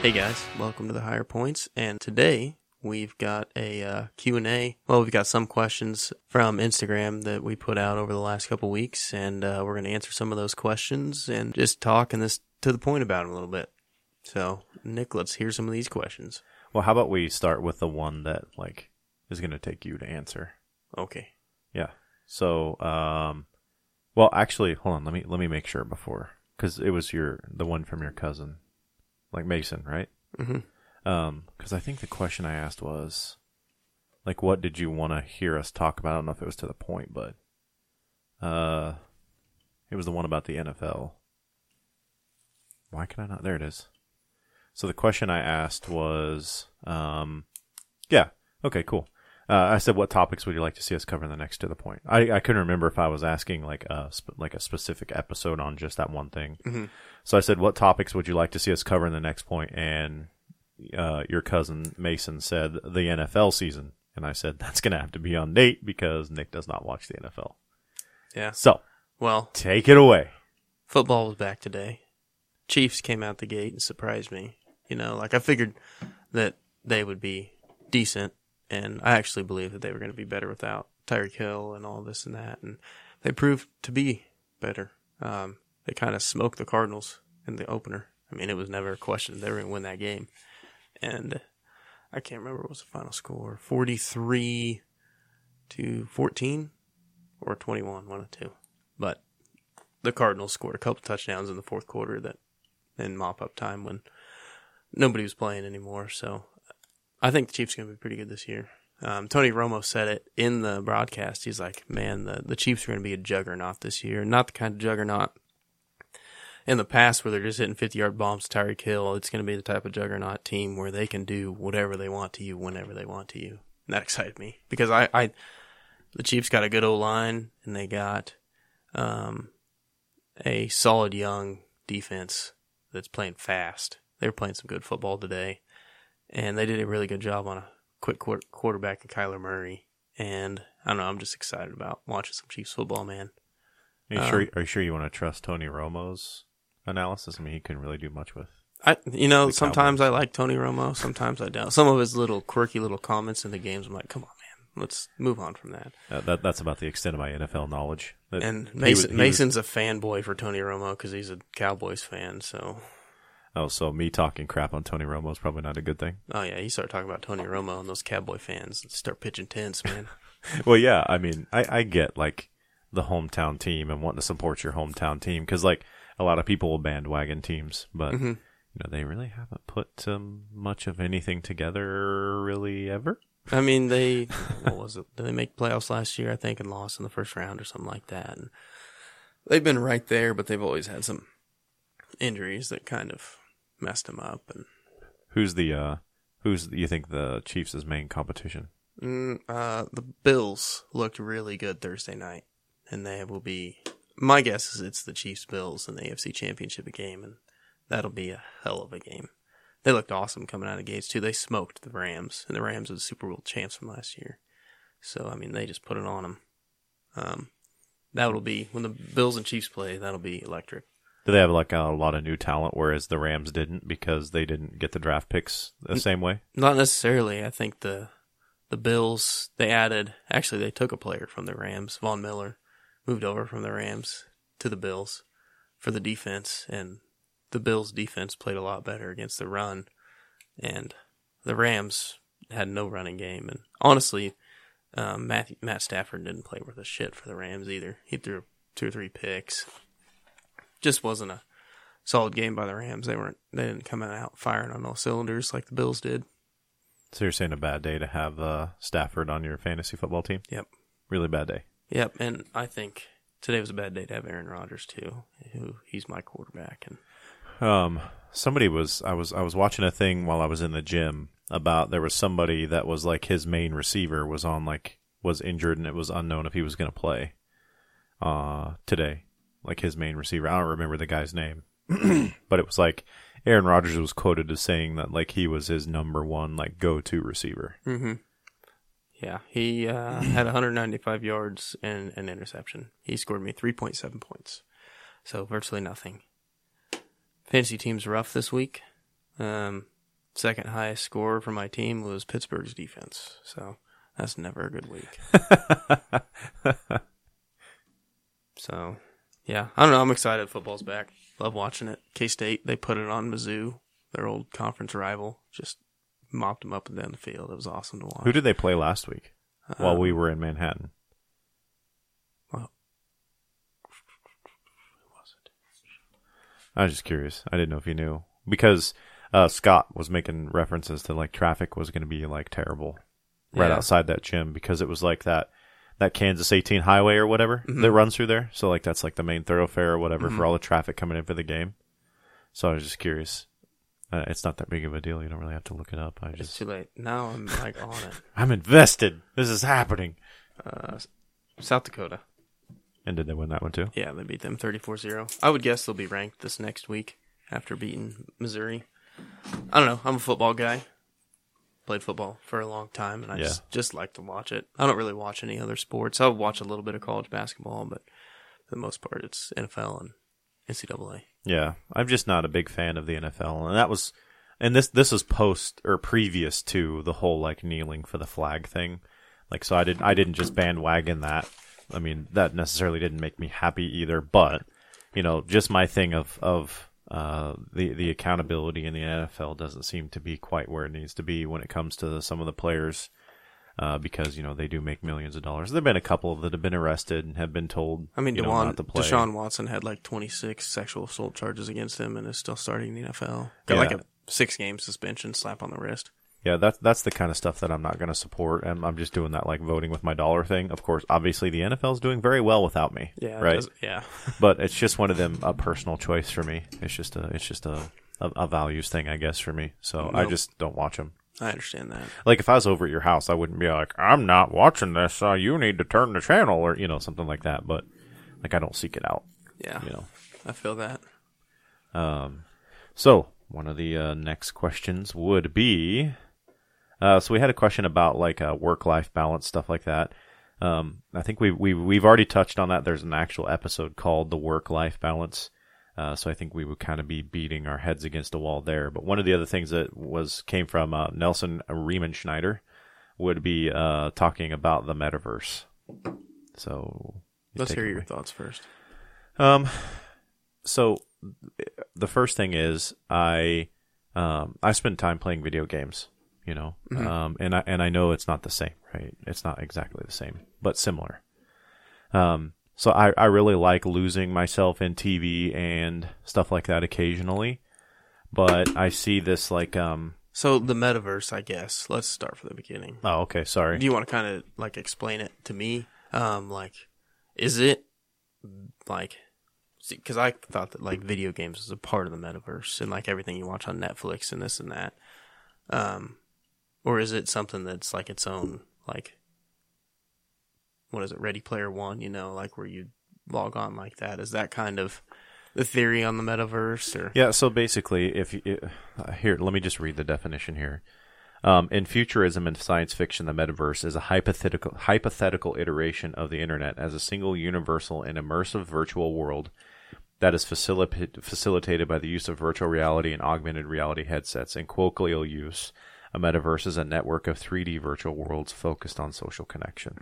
Hey guys, welcome to the Higher Points. And today we've got a uh, Q&A. Well, we've got some questions from Instagram that we put out over the last couple weeks, and uh, we're going to answer some of those questions and just talk and this to the point about them a little bit. So, Nick, let's hear some of these questions. Well, how about we start with the one that like is going to take you to answer? Okay. Yeah. So, um, well, actually, hold on. Let me let me make sure before because it was your the one from your cousin, like Mason, right? Mm-hmm. Um, because I think the question I asked was, like, what did you want to hear us talk about? I don't know if it was to the point, but, uh, it was the one about the NFL. Why can I not? There it is. So the question I asked was, um, yeah, okay, cool. Uh, I said, what topics would you like to see us cover in the next to the point? I, I couldn't remember if I was asking like a sp- like a specific episode on just that one thing. Mm-hmm. So I said, what topics would you like to see us cover in the next point? And uh, your cousin Mason said the NFL season, and I said that's going to have to be on Nate because Nick does not watch the NFL. Yeah. So Well, take it away. football was back today. Chiefs came out the gate and surprised me. You know, like I figured that they would be decent, and I actually believed that they were going to be better without Tyreek Hill and all this and that, and they proved to be better. Um, they kind of smoked the Cardinals in the opener. I mean, it was never a question they were going to win that game, and I can't remember what was the final score: forty-three to fourteen or twenty-one, one of two. But the Cardinals scored a couple touchdowns in the fourth quarter that in mop up time when nobody was playing anymore. So I think the Chiefs are going to be pretty good this year. Um, Tony Romo said it in the broadcast. He's like, man, the, the Chiefs are going to be a juggernaut this year. Not the kind of juggernaut in the past where they're just hitting 50 yard bombs Tyreek Hill. It's going to be the type of juggernaut team where they can do whatever they want to you whenever they want to you. And that excited me because I, I the Chiefs got a good old line and they got um, a solid young defense that's playing fast. They were playing some good football today, and they did a really good job on a quick quar- quarterback in Kyler Murray. And I don't know, I'm just excited about watching some Chiefs football, man. Are you Um, sure? Are you sure you want to trust Tony Romo's analysis? I mean, he couldn't really do much with. I, you know, sometimes Cowboys. I like Tony Romo, sometimes I don't. Some of his little quirky little comments in the games, I'm like, come on, man, let's move on from that. Uh, that that's about the extent of my NFL knowledge. That And Mason, was- he was- Mason's a fanboy for Tony Romo because he's a Cowboys fan. So, oh, so me talking crap on Tony Romo is probably not a good thing. oh yeah, he started talking about Tony Romo and those Cowboy fans start pitching tents, man. Well, yeah, I mean, I, I get like the hometown team and wanting to support your hometown team because like a lot of people will bandwagon teams, but Mhm. you know they really haven't put um, much of anything together really ever. I mean, they what was it? Did they make playoffs last year? I think and lost in the first round or something like that. And they've been right there, but they've always had some injuries that kind of messed him up. And Who's the uh, who's you think the Chiefs' main competition? mm, uh, the Bills looked really good Thursday night, and they will be. My guess is it's the Chiefs Bills in the AFC Championship game, and that'll be a hell of a game. They looked awesome coming out of the gates too. They smoked the Rams, and the Rams are the Super Bowl champs from last year. So I mean, they just put it on them. Um, that'll be when the Bills and Chiefs play. That'll be electric. Do they have like a lot of new talent, whereas the Rams didn't because they didn't get the draft picks the same way? Not necessarily. I think the the Bills they added. Actually, they took a player from the Rams, Von Miller, moved over from the Rams to the Bills for the defense, and the Bills' defense played a lot better against the run, and the Rams had no running game. And honestly, um, Matthew, Matt Stafford didn't play worth a shit for the Rams either. He threw two or three picks. Just wasn't a solid game by the Rams. They weren't. They didn't come out firing on all cylinders like the Bills did. So you're saying a bad day to have uh, Stafford on your fantasy football team? Yep. Really bad day. Yep, and I think today was a bad day to have Aaron Rodgers too. Who he's my quarterback, and Um, somebody was I was I was watching a thing while I was in the gym about there was somebody that was like his main receiver was on like was injured and it was unknown if he was going to play uh today like his main receiver I don't remember the guy's name but it was like Aaron Rodgers was quoted as saying that like he was his number one like go to receiver mm-hmm. yeah, he uh, had 195 yards and an interception. He scored me 3.7 points, so virtually nothing. Fantasy team's rough this week. Um, second highest score for my team was Pittsburgh's defense. So that's never a good week. so yeah, I don't know. I'm excited. Football's back. Love watching it. K State they put it on Mizzou, their old conference rival. Just mopped them up and down the field. It was awesome to watch. Who did they play last week while Um, we were in Manhattan? well, who was it? I was just curious. I didn't know if you knew because uh, Scott was making references to like traffic was going to be like terrible right Yeah. outside that gym because it was like that that Kansas 18 highway or whatever Mm-hmm. that runs through there. So like that's like the main thoroughfare or whatever for all the traffic coming in for the game. So I was just curious. Uh, it's not that big of a deal. You don't really have to look it up. I It's just too late. Now I'm like on it. I'm invested. This is happening. Uh, South Dakota. And did they win that one too? Yeah, they beat them 34-0. I would guess they'll be ranked this next week after beating Missouri. I don't know. I'm a football guy. Played football for a long time, and I Yeah. just, just like to watch it. I don't really watch any other sports. I'll watch a little bit of college basketball, but for the most part, it's NFL and NCAA. Yeah, I'm just not a big fan of the NFL, and that was, and this this is post or previous to the whole like kneeling for the flag thing. Like, so I didn't I didn't just bandwagon that. I mean, that necessarily didn't make me happy either. But you know, just my thing of of uh, the the accountability in the NFL doesn't seem to be quite where it needs to be when it comes to some of the players. Uh, because you know they do make millions of dollars. There've been a couple that have been arrested and have been told. I mean, you know, to play. Deshaun Watson had like 26 sexual assault charges against him and is still starting the NFL. Got like a six game suspension, slap on the wrist. Yeah, that's that's the kind of stuff that I'm not going to support, and I'm just doing that like voting with my dollar thing. Of course, obviously the NFL's doing very well without me. Yeah, right. yeah. But it's just one of them a personal choice for me. It's just a it's just a a, a values thing, I guess, for me. So I just don't watch them. I understand that. Like if I was over at your house, I wouldn't be like, I'm not watching this. Uh, you need to turn the channel, or you know something like that. But like I don't seek it out. Yeah, You know. I feel that. Um, so one of the uh, next questions would be, uh, so we had a question about like uh, work-life balance stuff like that. Um, I think we we we've already touched on that. There's an actual episode called the work-life balance. Uh, so I think we would kind of be beating our heads against a wall there. But one of the other things that was came from uh, Nelson Riemann Schneider would be uh, talking about the metaverse. So Let's hear your thoughts first. Um, so the first thing is I um I spend time playing video games, you know, um, and I and I know it's not the same, right? It's not exactly the same, but similar. Um, so I I really like losing myself in TV and stuff like that occasionally, but I see this like um. So the metaverse, I guess. Let's start from the beginning. Oh, okay. Sorry. Do you want to kind of like explain it to me? Um, like, is it like? Because I thought that like video games was a part of the metaverse and like everything you watch on Netflix and this and that. Um, or is it something that's like its own like? What is it? Ready Player One. You know, like where you log on like that. Is that kind of the theory on the metaverse or? Yeah, so basically, if you, uh, here, let me just read the definition here. Um, in futurism and science fiction, the metaverse is a hypothetical hypothetical iteration of the internet as a single, universal, and immersive virtual world that is facilitated facilitated by the use of virtual reality and augmented reality headsets. In colloquial use, a metaverse is a network of 3D virtual worlds focused on social connection.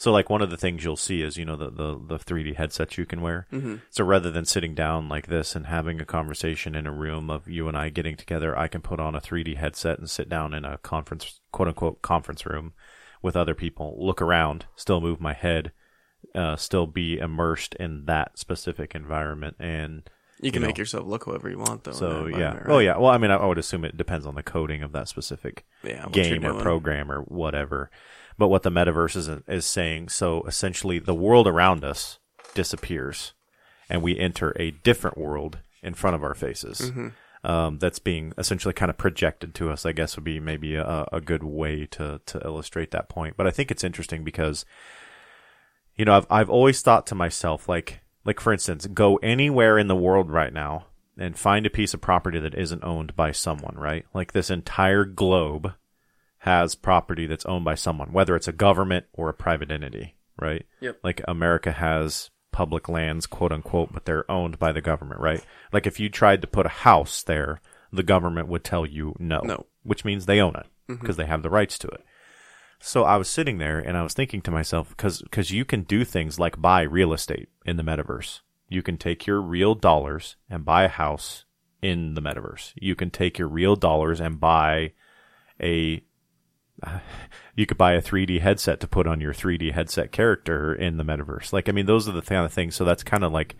So, like one of the things you'll see is, you know, the the, the 3D headsets you can wear. Mm-hmm. So rather than sitting down like this and having a conversation in a room of you and I getting together, I can put on a 3D headset and sit down in a conference, quote unquote, conference room with other people, look around, still move my head, uh, still be immersed in that specific environment. And You can You make know. yourself look however you want, though. so, yeah. environment, Oh, yeah. Well, I mean, I, I would assume it depends on the coding of that specific yeah. game or program or whatever. But what the metaverse is is saying, so essentially the world around us disappears, and we enter a different world in front of our faces. Mm-hmm. Um, that's being essentially kind of projected to us. I guess would be maybe a, a good way to to illustrate that point. But I think it's interesting because, you know, I've I've always thought to myself like like for instance, go anywhere in the world right now and find a piece of property that isn't owned by someone, right? Like this entire globe has property that's owned by someone, whether it's a government or a private entity, right? Yep. Like America has public lands, quote unquote, but they're owned by the government, right? Like if you tried to put a house there, the government would tell you no, No. which means they own it mm-hmm. because they have the rights to it. So I was sitting there and I was thinking to myself, because because you can do things like buy real estate in the metaverse. You can take your real dollars and buy a house in the metaverse. You can take your real dollars and buy a you could buy a 3D headset to put on your 3D headset character in the metaverse. Like, I mean, those are the kind of things. So that's kind of like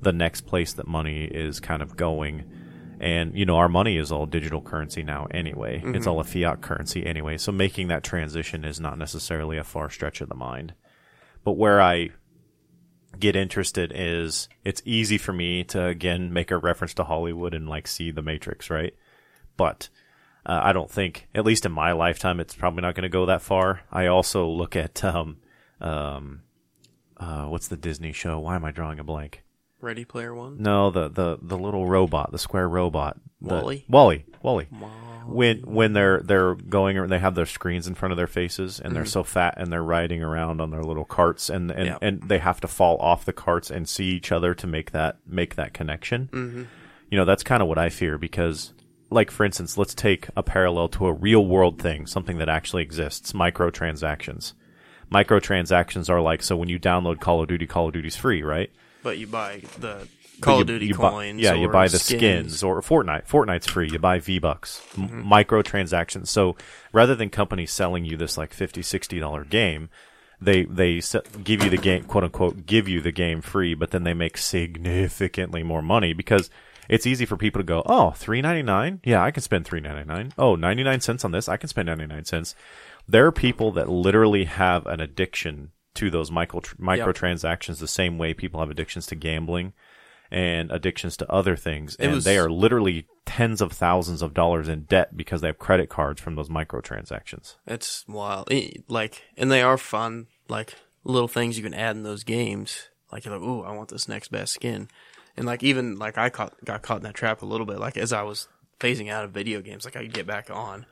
the next place that money is kind of going. And, you know, our money is all digital currency now anyway. It's all a fiat currency anyway. So making that transition is not necessarily a far stretch of the mind. But where I get interested is it's easy for me to, again, make a reference to Hollywood and like see the Matrix, right? But uh, I don't think, at least in my lifetime, it's probably not going to go that far. I also look at, um, um, uh, what's the Disney show? Why am I drawing a blank? Ready Player One. No, the the the little robot, the square robot, the- Wall-E? Wally, Wall-E. When when they're they're going, or they have their screens in front of their faces, and they're so fat, and they're riding around on their little carts, and and, Yeah. and they have to fall off the carts and see each other to make that make that connection. Mm-hmm. You know, that's kind of what I fear because, like for instance, let's take a parallel to a real world thing, something that actually exists: microtransactions. Microtransactions are like so when you download Call of Duty, Call of Duty's free, right? But you buy the Call you- of Duty you buy- coins. yeah, you buy the skins. or Fortnite. Fortnite's free. You buy V Bucks, Mm-hmm. microtransactions. So rather than companies selling you this like 50 60 dollar game, they they give you the game, quote unquote, give you the game free, but then they make significantly more money because it's easy for people to go, oh, three ninety nine, yeah, I can spend three ninety nine. Oh, 99 cents on this, I can spend ninety nine cents. There are people that literally have an addiction to those micro microtransactions the same way people have addictions to gambling and addictions to other things, and was- they are literally tens of thousands of dollars in debt because they have credit cards from those microtransactions. It's wild. Eh, Like, and they are fun. Like little things you can add in those games. Like you're like, ooh, I want this next best skin. And like even like I caught got caught in that trap a little bit. Like as I was phasing out of video games, like I could get back on,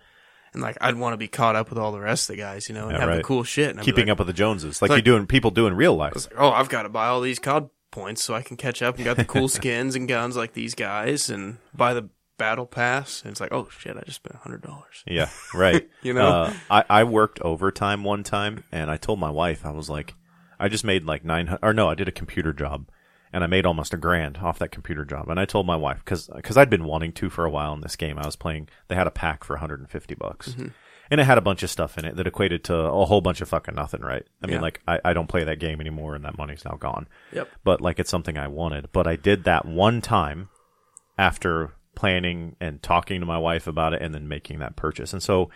and like I'd want to be caught up with all the rest of the guys, you know, and Yeah, have the cool shit. And I'd Keeping like, up with the Joneses, like, like- you doing people do in real life. Like, oh, I've got to buy all these COD points so I can catch up and got the cool skins and guns like these guys and buy the battle pass. And it's like, oh shit, I just spent a hundred dollars. Yeah, right. You know? uh, I I worked overtime one time, and I told my wife I was like, I just made like nine hundred, or no, I did a computer job, and I made almost a grand off that computer job. And I told my wife because because I'd been wanting to for a while in this game. I was playing. They had a pack for 150 bucks. Mm-hmm. And it had a bunch of stuff in it that equated to a whole bunch of fucking nothing, right? I mean, like, I, I don't play that game anymore and that money's now gone. Yep. But, like, it's something I wanted. But I did that one time after planning and talking to my wife about it and then making that purchase. And so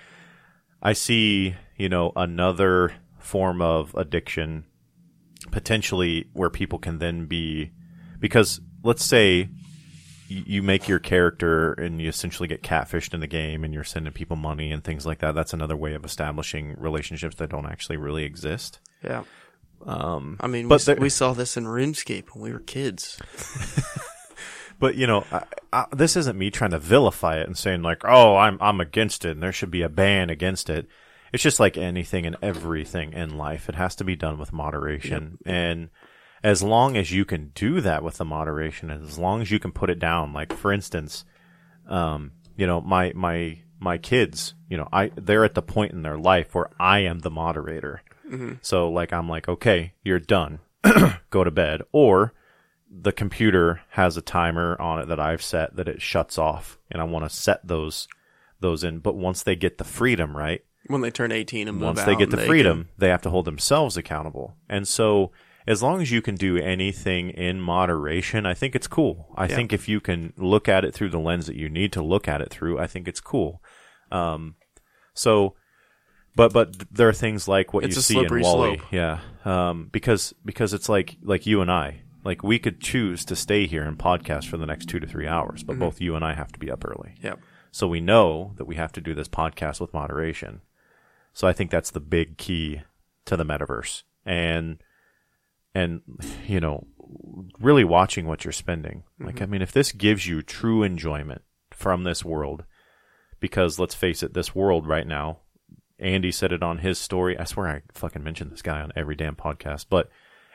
I see, you know, another form of addiction potentially where people can then be because let's say you make your character and you essentially get catfished in the game and you're sending people money and things like that. That's another way of establishing relationships that don't actually really exist. Yeah. Um, I mean, but we, there- we saw this in RuneScape when we were kids. But you know, I, I, this isn't me trying to vilify it and saying like, "Oh, I'm I'm against it," and there should be a ban against it. It's just like anything and everything in life; it has to be done with moderation. And as long as you can do that with the moderation, as long as you can put it down, like for instance, um, you know, my my my kids, you know, I they're at the point in their life where I am the moderator. So like I'm like, okay, you're done. Go to bed. Or the computer has a timer on it that I've set that it shuts off and I want to set those those in. But once they get the freedom, right? When they turn 18 and move Once out they get the and freedom, they have to hold themselves accountable. And so as long as you can do anything in moderation, I think it's cool. I Yeah. think if you can look at it through the lens that you need to look at it through, I think it's cool. Um, so, but but there are things like what It's you see in Wall-E, slope. yeah. Um, because because it's like like you and I, like we could choose to stay here and podcast for the next two to three hours, Mm-hmm. but both you and I have to be up early. Yep. So we know that we have to do this podcast with moderation. So I think that's the big key to the metaverse. And and you know, really watching what you're spending. Like I mean, if this gives you true enjoyment from this world because let's face it, this world right now, Andy said it on his story. I swear I fucking mentioned this guy on every damn podcast, but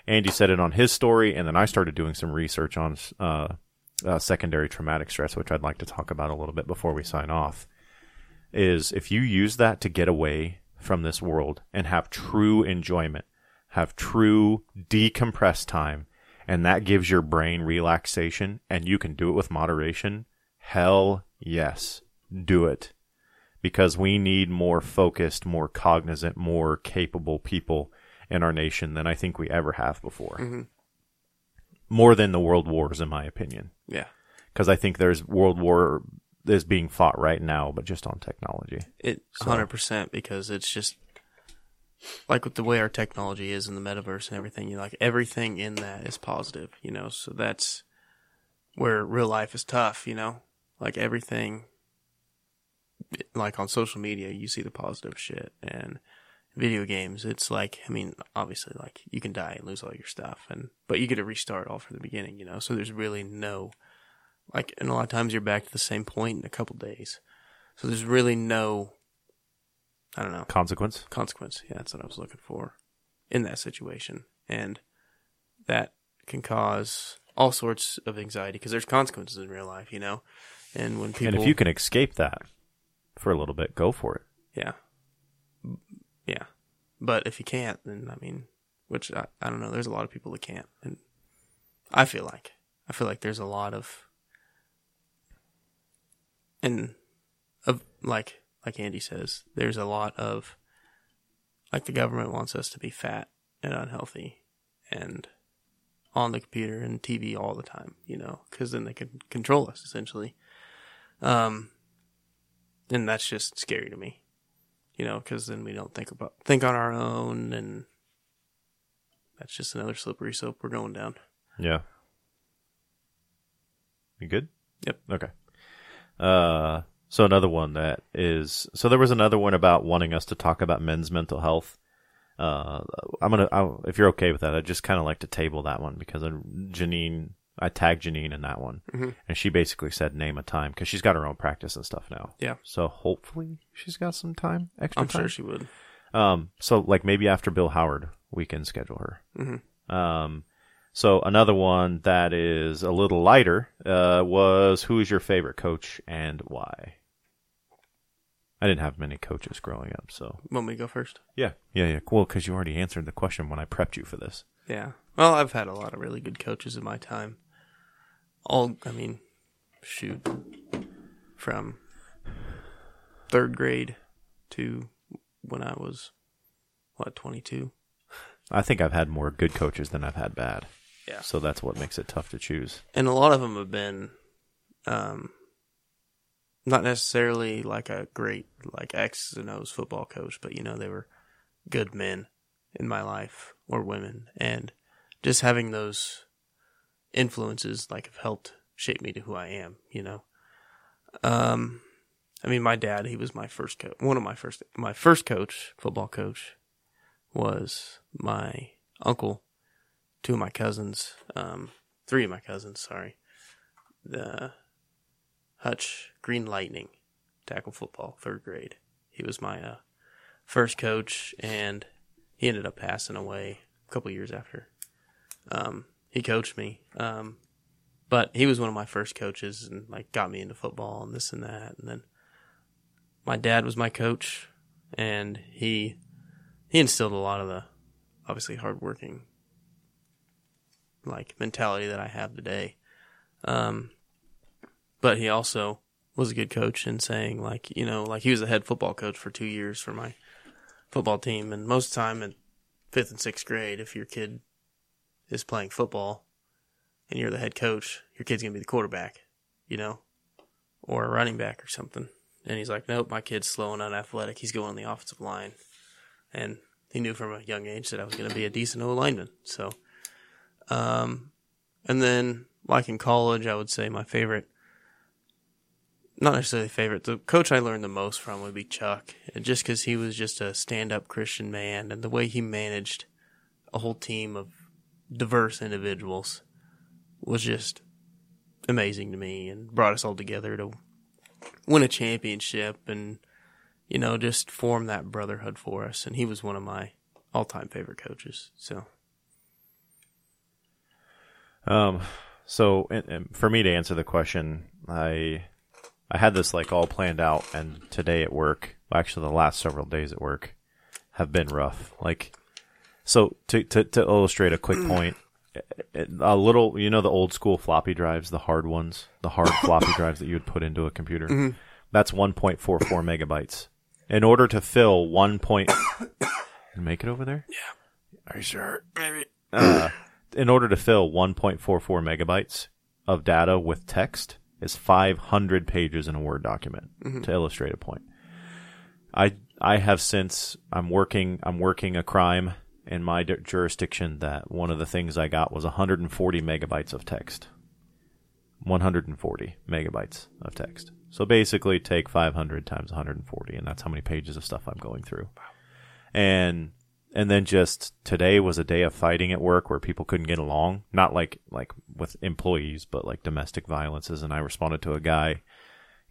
Andy said it on his story and then I started doing some research on uh uh, secondary traumatic stress, which I'd like to talk about a little bit before we sign off, is if you use that to get away from this world and have true enjoyment, have true decompressed time, and that gives your brain relaxation and you can do it with moderation, hell yes, do it. Because we need more focused, more cognizant, more capable people in our nation than I think we ever have before. Mm-hmm. More than the world wars, in my opinion. Yeah. Because I think there's world war is being fought right now, but just on technology. It So- hundred percent because it's just like with the way our technology is in the metaverse and everything. You know, like everything in that is positive. You know, so that's where real life is tough. You know, like everything, like on social media, you see the positive shit and video games. It's like, I mean, obviously, like you can die and lose all your stuff, and but you get to restart all from the beginning. You know, so there's really no like, and a lot of times you're back to the same point in a couple days. So there's really no, I don't know, Consequence? consequence. Yeah, that's what I was looking for in that situation. And that can cause all sorts of anxiety because there's consequences in real life, you know? And when people. And if you can escape that for a little bit, go for it. Yeah. Yeah. But if you can't, then, I mean, which I, I don't know, there's a lot of people that can't. And I feel like, I feel like there's a lot of, and of, like, like Andy says, there's a lot of, like the government wants us to be fat and unhealthy and on the computer and TV all the time, you know, because then they can control us essentially. Um, and that's just scary to me, you know, because then we don't think about think on our own, and that's just another slippery slope we're going down. Yeah. You good? Yep. Okay. Uh, so another one that is so there was another one about wanting us to talk about men's mental health. Uh, I'm gonna I'll, if you're okay with that, I'd just kind of like to table that one because uh, Janine, I tagged Janine in that one, Mhm. and she basically said name a time because she's got her own practice and stuff now. Yeah. So hopefully she's got some time extra I'm time. sure she would. Um, so like maybe after Bill Howard, we can schedule her. hmm Um, so another one that is a little lighter uh, was who is your favorite coach and why? I didn't have many coaches growing up, so Want me to go first? yeah, yeah, yeah. Cool, because you already answered the question when I prepped you for this. Yeah. Well, I've had a lot of really good coaches in my time. All, I mean, shoot, from third grade to when I was what 22. I think I've had more good coaches than I've had bad, Yeah. so that's what makes it tough to choose. and a lot of them have been um not necessarily like a great like X's and O's football coach, but you know they were good men in my life or women, and just having those influences like have helped shape me to who I am. You know, um, I mean, my dad he was my first coach. One of my first my first coach, football coach, was my uncle. Two of my cousins, um, three of my cousins, sorry, the Hutch Green Lightning tackle football, third grade. He was my uh, first coach, and he ended up passing away a couple years after. Um, he coached me, um, but he was one of my first coaches, and like got me into football and this and that. And then my dad was my coach, and he he instilled a lot of the obviously hardworking like mentality that I have today. Um, but he also was a good coach in saying like you know like he was the head football coach for two years for my football team, and most of the time in fifth and sixth grade, if your kid is playing football and you're the head coach, your kid's gonna be the quarterback, you know, or a running back or something. And he's like, nope, my kid's slow and unathletic. He's going on the offensive line, and he knew from a young age that I was going to be a decent O lineman. So, um, and then like in college, I would say my favorite, not necessarily favorite, the coach I learned the most from would be Chuck, and just because he was just a stand-up Christian man, and the way he managed a whole team of diverse individuals was just amazing to me, and brought us all together to win a championship, and you know just form that brotherhood for us. And he was one of my all-time favorite coaches. So Um, So, and, and for me to answer the question, I I had this like all planned out, and today at work, actually the last several days at work, have been rough. Like, so to to, to illustrate a quick point, a little, you know, the old school floppy drives, the hard ones, the hard floppy drives that you would put into a computer. That's 1.44 megabytes. In order to fill one point, make it over there. Yeah. Are you sure? Maybe. Uh, in order to fill 1.44 megabytes of data with text is 500 pages in a Word document mm-hmm. to illustrate a point. I I have since I'm working I'm working a crime in my d- jurisdiction that one of the things I got was 140 megabytes of text. 140 megabytes of text. So basically take 500 times 140 and that's how many pages of stuff I'm going through. And and then just today was a day of fighting at work where people couldn't get along. Not like like with employees but like domestic violences. And i responded to a guy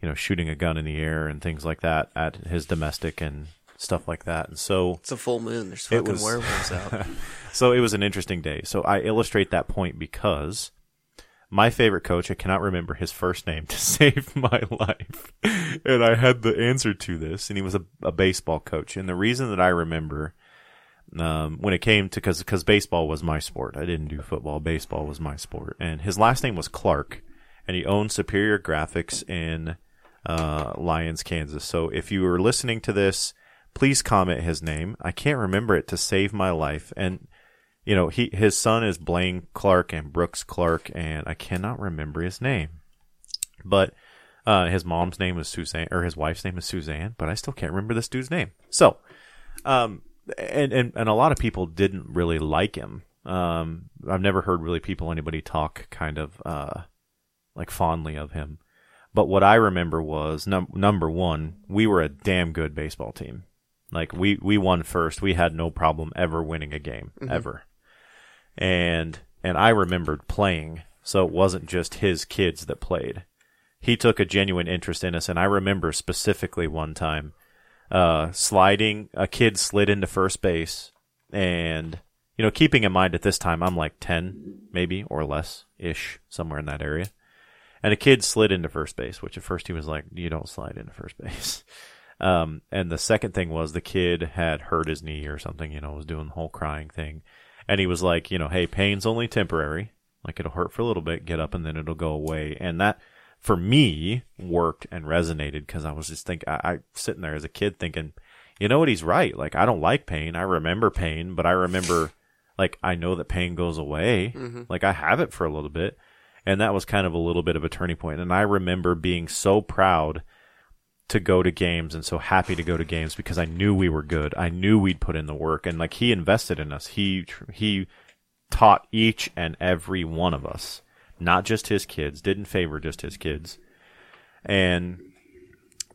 you know shooting a gun in the air and things like that at his domestic and stuff like that. And so It's a full moon. There's fucking was- werewolves out. so it was an interesting day. So i illustrate that point because my favorite coach i cannot remember his first name to save my life. And i had the answer to this and he was a, a baseball coach. And the reason that i remember um, when it came to because because baseball was my sport. I didn't do football. Baseball was my sport, and his last name was Clark, and he owned Superior Graphics in uh, Lyons, Kansas. So if you were listening to this, please comment his name. I can't remember it to save my life, and you know he his son is Blaine Clark and Brooks Clark, and I cannot remember his name, but. Uh, his mom's name was Suzanne, or his wife's name is Suzanne, but I still can't remember this dude's name. So, um, and, and and a lot of people didn't really like him. Um, I've never heard really people anybody talk kind of uh, like fondly of him. But what I remember was num- number one, we were a damn good baseball team. Like we we won first. We had no problem ever winning a game ever. And and I remembered playing, so it wasn't just his kids that played. He took a genuine interest in us, and I remember specifically one time uh, sliding. A kid slid into first base, and you know, keeping in mind at this time I'm like ten, maybe or less ish, somewhere in that area. And a kid slid into first base, which at first he was like, "You don't slide into first base." Um, and the second thing was the kid had hurt his knee or something. You know, was doing the whole crying thing, and he was like, "You know, hey, pain's only temporary. Like it'll hurt for a little bit, get up, and then it'll go away." And that for me worked and resonated because I was just thinking, I, I sitting there as a kid thinking, you know what, he's right. Like I don't like pain. I remember pain, but I remember, like I know that pain goes away. Mm-hmm. Like I have it for a little bit, and that was kind of a little bit of a turning point. And I remember being so proud to go to games and so happy to go to games because I knew we were good. I knew we'd put in the work, and like he invested in us. He he taught each and every one of us not just his kids, didn't favor just his kids. And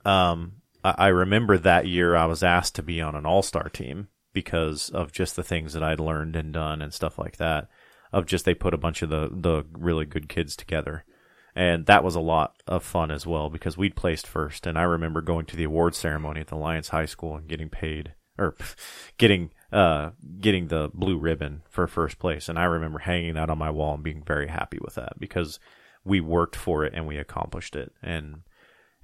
um, I, I remember that year I was asked to be on an all star team because of just the things that I'd learned and done and stuff like that. Of just they put a bunch of the, the really good kids together. And that was a lot of fun as well because we'd placed first. And I remember going to the award ceremony at the Lyons High School and getting paid or getting uh, getting the blue ribbon for first place. And I remember hanging that on my wall and being very happy with that because we worked for it and we accomplished it. And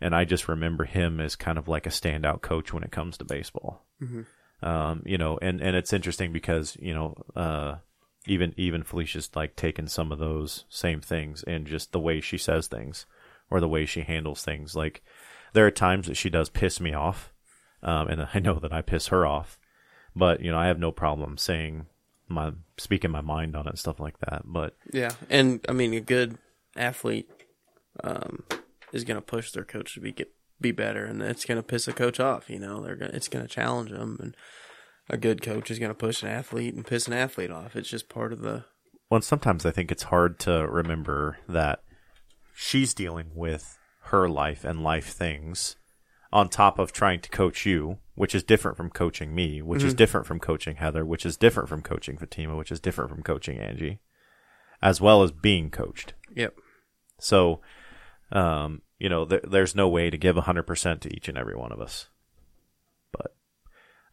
and I just remember him as kind of like a standout coach when it comes to baseball. Um, you know, and and it's interesting because you know, uh, even even Felicia's like taken some of those same things and just the way she says things or the way she handles things. Like there are times that she does piss me off, um, and I know that I piss her off, but you know I have no problem saying my speaking my mind on it and stuff like that. But Yeah, and I mean, a good athlete um, is going to push their coach to be get be better, and it's going to piss a coach off. You know, they're gonna, it's going to challenge them, and a good coach is going to push an athlete and piss an athlete off. It's just part of the well, sometimes I think it's hard to remember that she's dealing with her life and life things on top of trying to coach you, which is different from coaching me, which is different from coaching Heather, which is different from coaching Fatima, which is different from coaching Angie, as well as being coached. yep. So, um, you know, there, there's no way to give 100% to each and every one of us. But,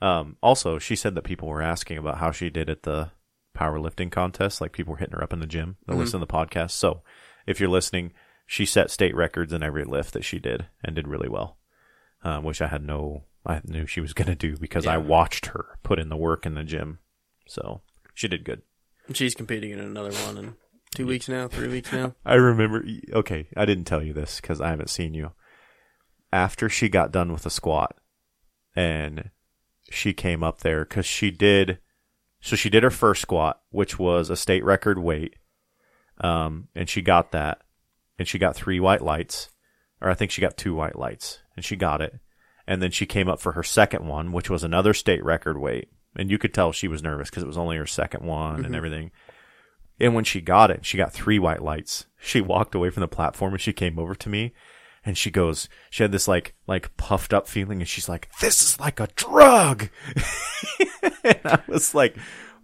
um, also, she said that people were asking about how she did at the powerlifting contest. Like people were hitting her up in the gym. They listen to the podcast. So if you're listening, she set state records in every lift that she did and did really well. Um, which I had no, I knew she was going to do because I watched her put in the work in the gym. So she did good. She's competing in another one in two weeks now, three weeks now. I remember. Okay, I didn't tell you this because I haven't seen you. After she got done with the squat, and she came up there because she did. So she did her first squat, which was a state record weight, um, and she got that, and she got three white lights, or I think she got two white lights, and she got it, and then she came up for her second one, which was another state record weight, and you could tell she was nervous because it was only her second one and mm-hmm. everything. And when she got it, she got three white lights. She walked away from the platform and she came over to me and she goes, she had this like, like puffed up feeling and she's like, this is like a drug. and I was like,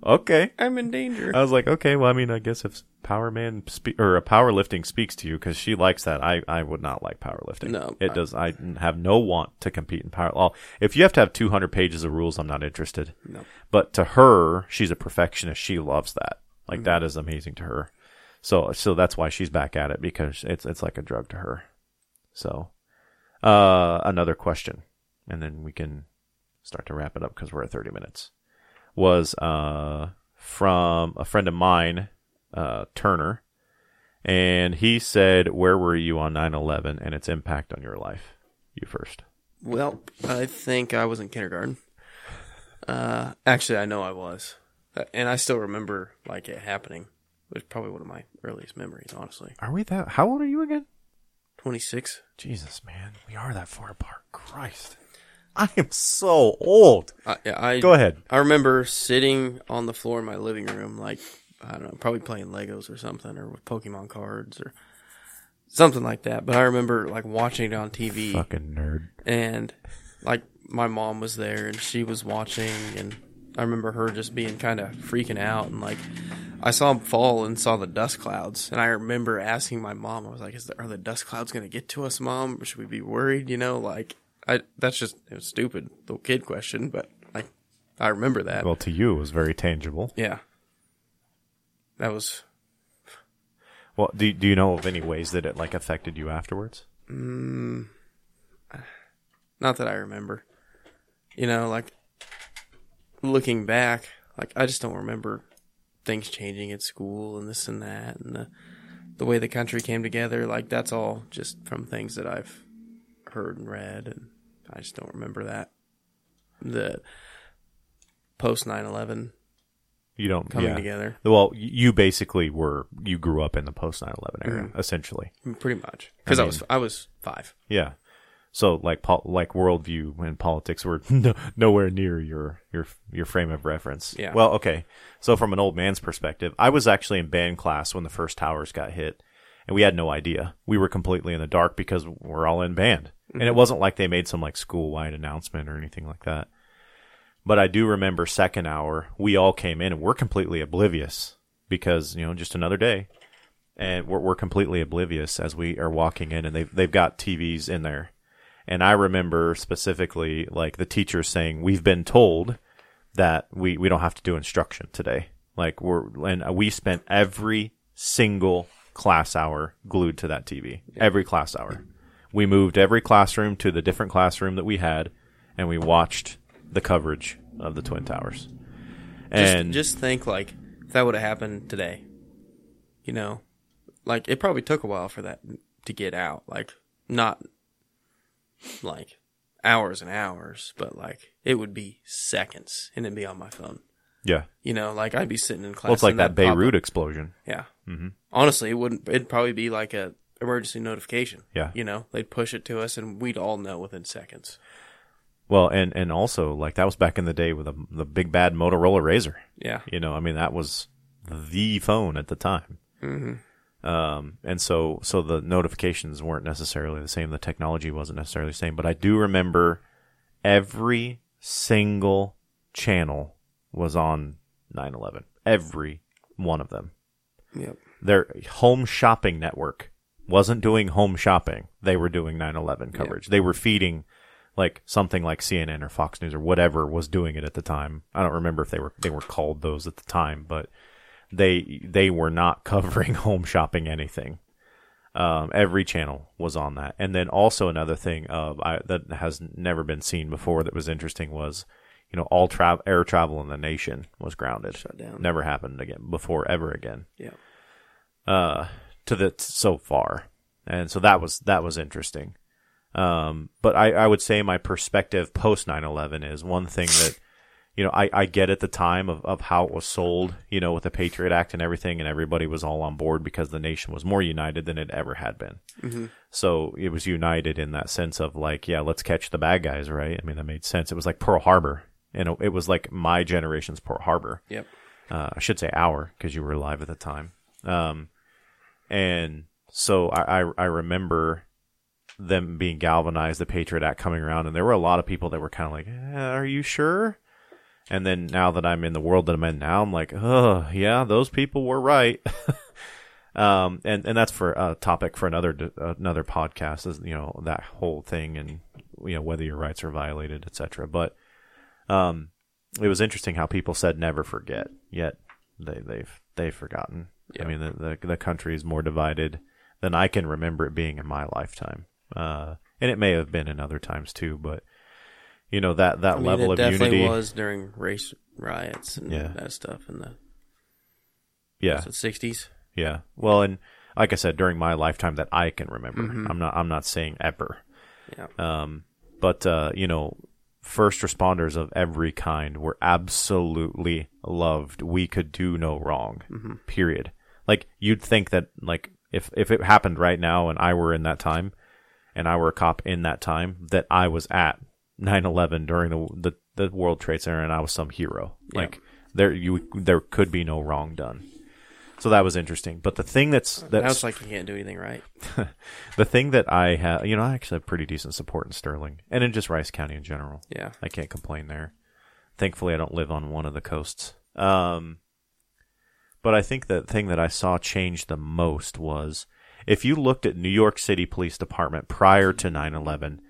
okay. I'm in danger. I was like, okay, well, I mean, I guess if Power Man spe- or a powerlifting speaks to you because she likes that, I, I would not like powerlifting. No, it I- does. I have no want to compete in power. Well, if you have to have 200 pages of rules, I'm not interested. No. But to her, she's a perfectionist. She loves that. Like that is amazing to her. So, so that's why she's back at it because it's, it's like a drug to her. So, uh, another question and then we can start to wrap it up because we're at 30 minutes was, uh, from a friend of mine, uh, Turner. And he said, where were you on 9-11 and its impact on your life? You first. Well, I think I was in kindergarten. Uh, actually, I know I was, Uh, and I still remember like it happening. It was probably one of my earliest memories, honestly. Are we that? How old are you again? Twenty six. Jesus, man, we are that far apart. Christ, I am so old. I, I Go ahead. I remember sitting on the floor in my living room, like I don't know, probably playing Legos or something, or with Pokemon cards or something like that. But I remember like watching it on TV, Fucking nerd. and like my mom was there and she was watching, and I remember her just being kind of freaking out, and like I saw him fall and saw the dust clouds, and I remember asking my mom, I was like, "Is the, are the dust clouds going to get to us, mom? Or should we be worried?" You know, like I that's just it was stupid little kid question, but like I remember that. Well, to you, it was very tangible. Yeah. That was Well, do do you know of any ways that it like affected you afterwards? Mm, not that I remember. You know, like looking back, like I just don't remember things changing at school and this and that and the the way the country came together. Like that's all just from things that I've heard and read and I just don't remember that. The post 9/11 You don't coming yeah. together. Well, you basically were you grew up in the post 9/11 era, mm-hmm. essentially. Pretty much. Cuz I, I was I was 5. Yeah. So like pol- like worldview and politics were no, nowhere near your your your frame of reference. Yeah. Well, okay. So from an old man's perspective, I was actually in band class when the first towers got hit, and we had no idea. We were completely in the dark because we're all in band, and it mm-hmm. wasn't like they made some like school wide announcement or anything like that. But I do remember second hour, we all came in and we're completely oblivious because you know just another day and we're, we're completely oblivious as we are walking in and they've, they've got TVs in there. And I remember specifically like the teachers saying, we've been told that we, we don't have to do instruction today. Like we're, and we spent every single class hour glued to that TV. Every class hour. We moved every classroom to the different classroom that we had and we watched the coverage of the Twin Towers. And just think like if that would have happened today, you know, like it probably took a while for that to get out. Like not like hours and hours, but like it would be seconds and it'd be on my phone. yeah. You know, like I'd be sitting in class. Well, it's like that that'd Beirut explosion. Yeah. Mm-hmm. Honestly, it wouldn't. It'd probably be like a emergency notification. Yeah. You know, they'd push it to us and we'd all know within seconds. Well, and and also like that was back in the day with the the big bad Motorola Razr. Yeah. You know, I mean that was the phone at the time. Mm-hmm. Um, and so so the notifications weren't necessarily the same. The technology wasn't necessarily the same. But I do remember every single channel was on 9/11. Every one of them. Yep. Their home shopping network wasn't doing home shopping. They were doing 9/11 coverage. They were feeding like something like CNN or Fox News or whatever was doing it at the time. I don't remember if they were they were called those at the time, but they they were not covering home shopping anything. Um, every channel was on that, and then also another thing uh, I, that has never been seen before that was interesting was, you know, all tra- air travel in the nation was grounded. Shut down. Never happened again before ever again Yeah. uh, to the so far, and so that was that was interesting. Um, but I, I would say my perspective post 9-11 is one thing that you know I, I get at the time of, of how it was sold, you know, with the Patriot Act and everything, and everybody was all on board because the nation was more united than it ever had been. So it was united in that sense of like, yeah, let's catch the bad guys, right? I mean, that made sense. It was like Pearl Harbor. You know, it was like my generation's Pearl Harbor Yep. uh, I should say our because you were alive at the time. Um, and so I, I, I remember them being galvanized, the Patriot Act coming around, and there were a lot of people that were kind of like, eh, "Are you sure?" And then now that I'm in the world that I'm in now, I'm like, "Oh, yeah, those people were right." um, and and that's for a topic for another another podcast, is you know that whole thing and you know whether your rights are violated, etc. But um, it was interesting how people said never forget, yet they they've they've forgotten. Yeah. I mean, the, the the country is more divided than I can remember it being in my lifetime, uh, and it may have been in other times too. But you know that that I mean, level it of definitely unity, was during race riots and Yeah. that stuff in the yeah, sixties. yeah. Well, and like I said, during my lifetime that I can remember, Mm-hmm. I'm not I'm not saying ever. Yeah. Um, but uh, you know, first responders of every kind were absolutely loved. We could do no wrong. Mm-hmm. Period. Like you'd think that like if if it happened right now and I were in that time, and I were a cop in that time, that I was at 9/11 during the the, the World Trade Center and I was some hero. Yeah. Like there you there could be no wrong done. So that was interesting. But the thing that's Now that's it's like you can't do anything right. the thing that I have, you know, I actually have pretty decent support in Sterling and in just Rice County in general. Yeah. I can't complain there. Thankfully, I don't live on one of the coasts. Um, but I think the thing that I saw change the most was if you looked at New York City Police Department prior to 9 11,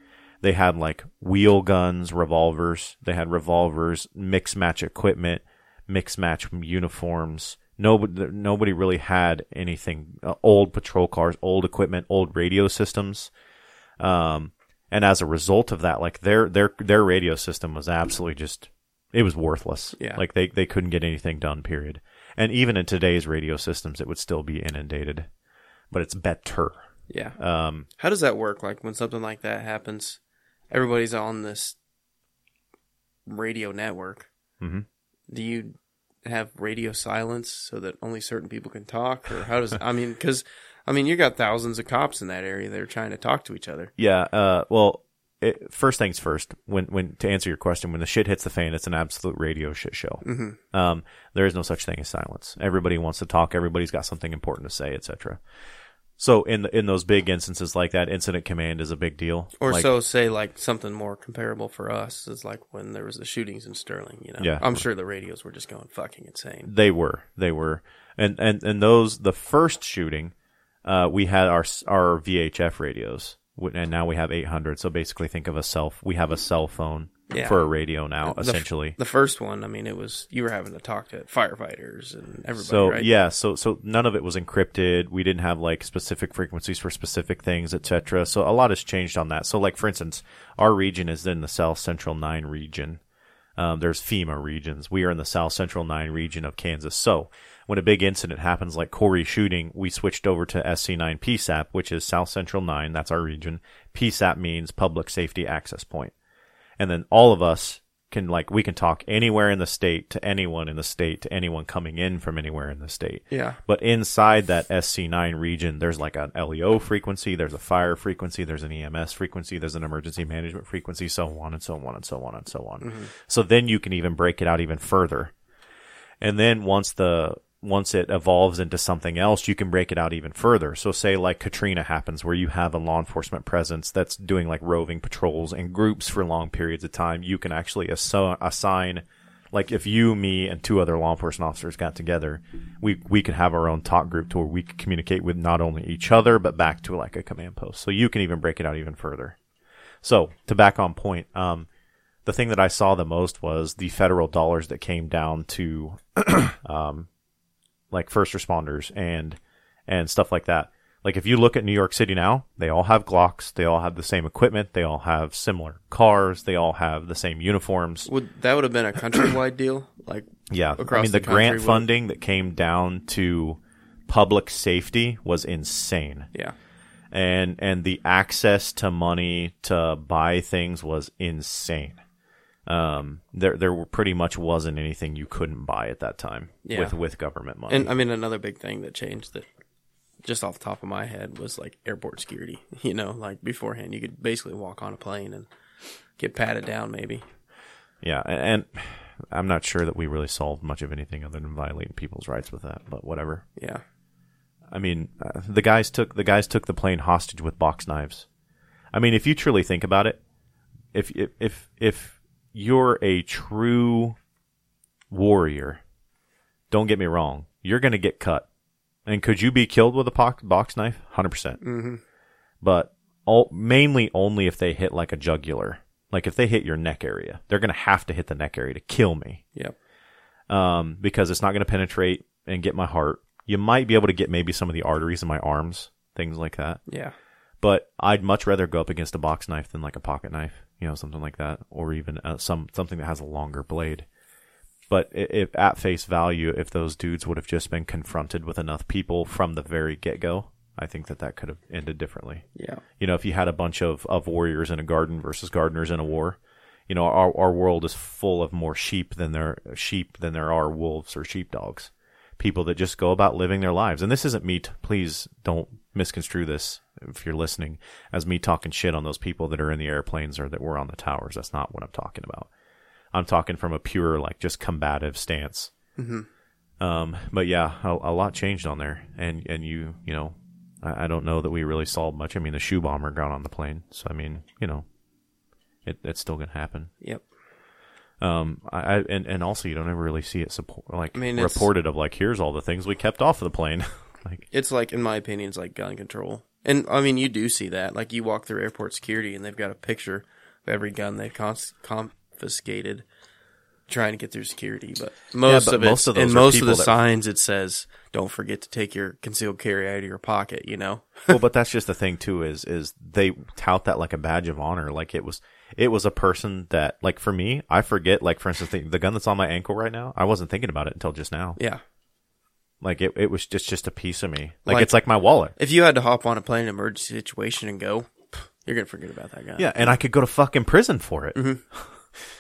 they had like wheel guns, revolvers. They had revolvers, mix match equipment, mix match uniforms. Nobody, nobody really had anything. Uh, old patrol cars, old equipment, old radio systems. Um, and as a result of that, like their their their radio system was absolutely just it was worthless. Yeah. Like they they couldn't get anything done. Period. And even in today's radio systems, it would still be inundated, but it's better. Yeah. Um, How does that work? Like when something like that happens, everybody's on this radio network. Mhm. Do you have radio silence so that only certain people can talk, or how does? I mean, because I mean, you got thousands of cops in that area that are trying to talk to each other. Yeah. Uh, well, it, first things first. When when to answer your question, when the shit hits the fan, it's an absolute radio shit show. Mm-hmm. Um, there is no such thing as silence. Everybody wants to talk. Everybody's got something important to say, etc. So in in those big instances like that, incident command is a big deal. Or Like- so say like something more comparable for us is like when there was the shootings in Sterling. You know, Yeah. I'm sure the radios were just going fucking insane. They were. They were. And and and those the first shooting, uh, we had our our VHF radios, and now we have 800. So basically, think of a cell. We have a cell phone Yeah. for a radio now, The- essentially. The first one, I mean, it was you were having to talk to firefighters and everybody, So right? yeah, so so none of it was encrypted. We didn't have like specific frequencies for specific things, etc. So a lot has changed on that. So like for instance, our region is in the South Central Nine region. Um, there's FEMA regions. We are in the South Central Nine region of Kansas. So when a big incident happens, like Corey shooting, we switched over to SC9 PSAP, which is South Central Nine. That's our region. PSAP means Public Safety Access Point and then all of us can like we can talk anywhere in the state to anyone in the state to anyone coming in from anywhere in the state. Yeah. But inside that SC9 region, there's like an LEO frequency, there's a fire frequency, there's an EMS frequency, there's an emergency management frequency, so on and so on and so on and so on. Mm-hmm. So then you can even break it out even further. And then once the once it evolves into something else, you can break it out even further. So say like Katrina happens where you have a law enforcement presence that's doing like roving patrols and groups for long periods of time. You can actually assign like if you, me, and two other law enforcement officers got together, we we could have our own talk group to where we could communicate with not only each other but back to like a command post. So you can even break it out even further. So to back on point, um, the thing that I saw the most was the federal dollars that came down to, um, like first responders and and stuff like that. Like if you look at New York City now, they all have Glocks, they all have the same equipment, they all have similar cars, they all have the same uniforms. Would that would have been a countrywide deal? Like Yeah, I across mean the, the grant would- funding that came down to public safety was insane. yeah, and and the access to money to buy things was insane. Um, there there were pretty much wasn't anything you couldn't buy at that time Yeah. with with government money. and I mean another big thing that changed that just off the top of my head was like airport security. You know, like beforehand you could basically walk on a plane and get patted down maybe. yeah, and, and I'm not sure that we really solved much of anything other than violating people's rights with that, but whatever. Yeah. I mean, uh, the guys took the guys took the plane hostage with box knives. I mean, if you truly think about it, if if if, if you're a true warrior, don't get me wrong, you're going to get cut. And could you be killed with a box, box knife? 100%. percent Mm-hmm. But all, mainly only if they hit like a jugular. Like if they hit your neck area, they're going to have to hit the neck area to kill me Yep. um, because it's not going to penetrate and get my heart. You might be able to get maybe some of the arteries in my arms, things like that. Yeah. But I'd much rather go up against a box knife than like a pocket knife, you know, something like that, or even uh, some something that has a longer blade. But if at face value, if those dudes would have just been confronted with enough people from the very get go, I think that that could have ended differently. Yeah. You know, if you had a bunch of, of warriors in a garden versus gardeners in a war, you know, our our world is full of more sheep than there sheep than there are wolves or sheepdogs. People that just go about living their lives. And this isn't me. T- please don't misconstrue this if you're listening as me talking shit on those people that are in the airplanes or that were on the towers. That's not what I'm talking about. I'm talking from a pure like just combative stance. Um, but yeah, a, a lot changed on there, and and you you know, I, I don't know that we really solved much. I mean, the shoe bomber got on the plane, so I mean, you know, it it's still gonna happen. Yep. Um, I, I and and also you don't ever really see it support like I mean, reported of like here's all the things we kept off of the plane. like It's like, in my opinion, it's like gun control. And I mean, you do see that. Like, you walk through airport security and they've got a picture of every gun they've cons- confiscated trying to get through security. But most but of it, most of and most of the signs, it says, don't forget to take your concealed carry out of your pocket, you know? well, but that's just the thing too is is they tout that like a badge of honor, like it was it was a person that like for me, I forget like for instance the, the gun that's on my ankle right now, I wasn't thinking about it until just now. Yeah. Like it, it was just just a piece of me. Like, Like- it's like my wallet. If you had to hop on a plane in an emergency situation and go, you're going to forget about that gun. Yeah, and I could go to fucking prison for it. Mm-hmm.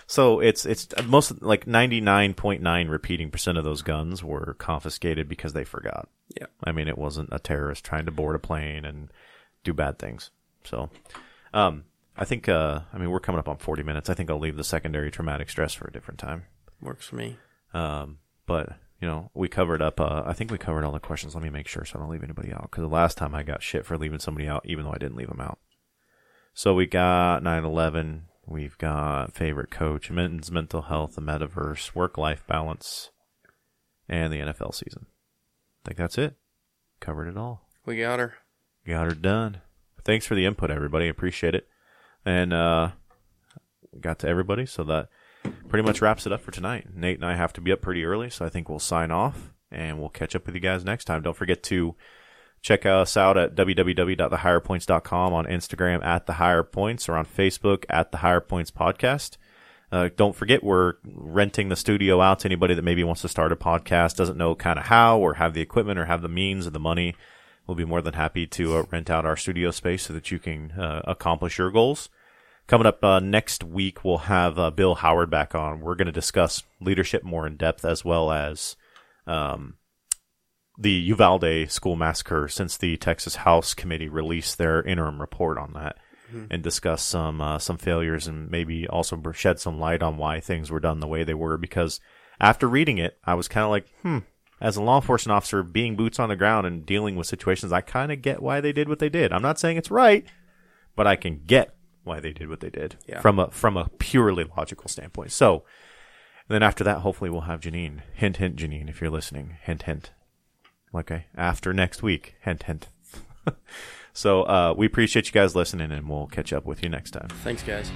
So it's it's most like ninety nine point nine repeating percent of those guns were confiscated because they forgot. Yeah. I mean, it wasn't a terrorist trying to board a plane and do bad things. So, um, I think uh, I mean we're coming up on forty minutes. I think I'll leave the secondary traumatic stress for a different time. Works for me. Um, but you know, we covered up. Uh, I think we covered all the questions. Let me make sure so I don't leave anybody out. Because the last time I got shit for leaving somebody out, even though I didn't leave them out. So we got 9/11. We've got favorite coach, men's mental health, the metaverse, work-life balance, and the NFL season. I think that's it. Covered it all. We got her. Got her done. Thanks for the input, everybody. Appreciate it. And uh, we got to everybody, so that pretty much wraps it up for tonight. Nate and I have to be up pretty early, so I think we'll sign off and we'll catch up with you guys next time. Don't forget to check us out at www.thehigherpoints.com on Instagram at the higher points or on Facebook at the higher points podcast. Uh, don't forget, we're renting the studio out to anybody that maybe wants to start a podcast, doesn't know kind of how, or have the equipment, or have the means or the money. We'll be more than happy to uh, rent out our studio space so that you can uh, accomplish your goals. Coming up uh, next week, we'll have uh, Bill Howard back on. We're going to discuss leadership more in depth, as well as um, the Uvalde school massacre since the Texas House Committee released their interim report on that and discuss some uh, some failures and maybe also shed some light on why things were done the way they were. Because after reading it, I was kind of like, hmm. As a law enforcement officer, being boots on the ground and dealing with situations, I kind of get why they did what they did. I'm not saying it's right, but I can get why they did what they did Yeah. from a from a purely logical standpoint. So then after that, hopefully we'll have Janine. Hint, hint, Janine, if you're listening. Hint, hint. Okay, after next week. Hint, hint. so uh, we appreciate you guys listening, and we'll catch up with you next time. Thanks, guys.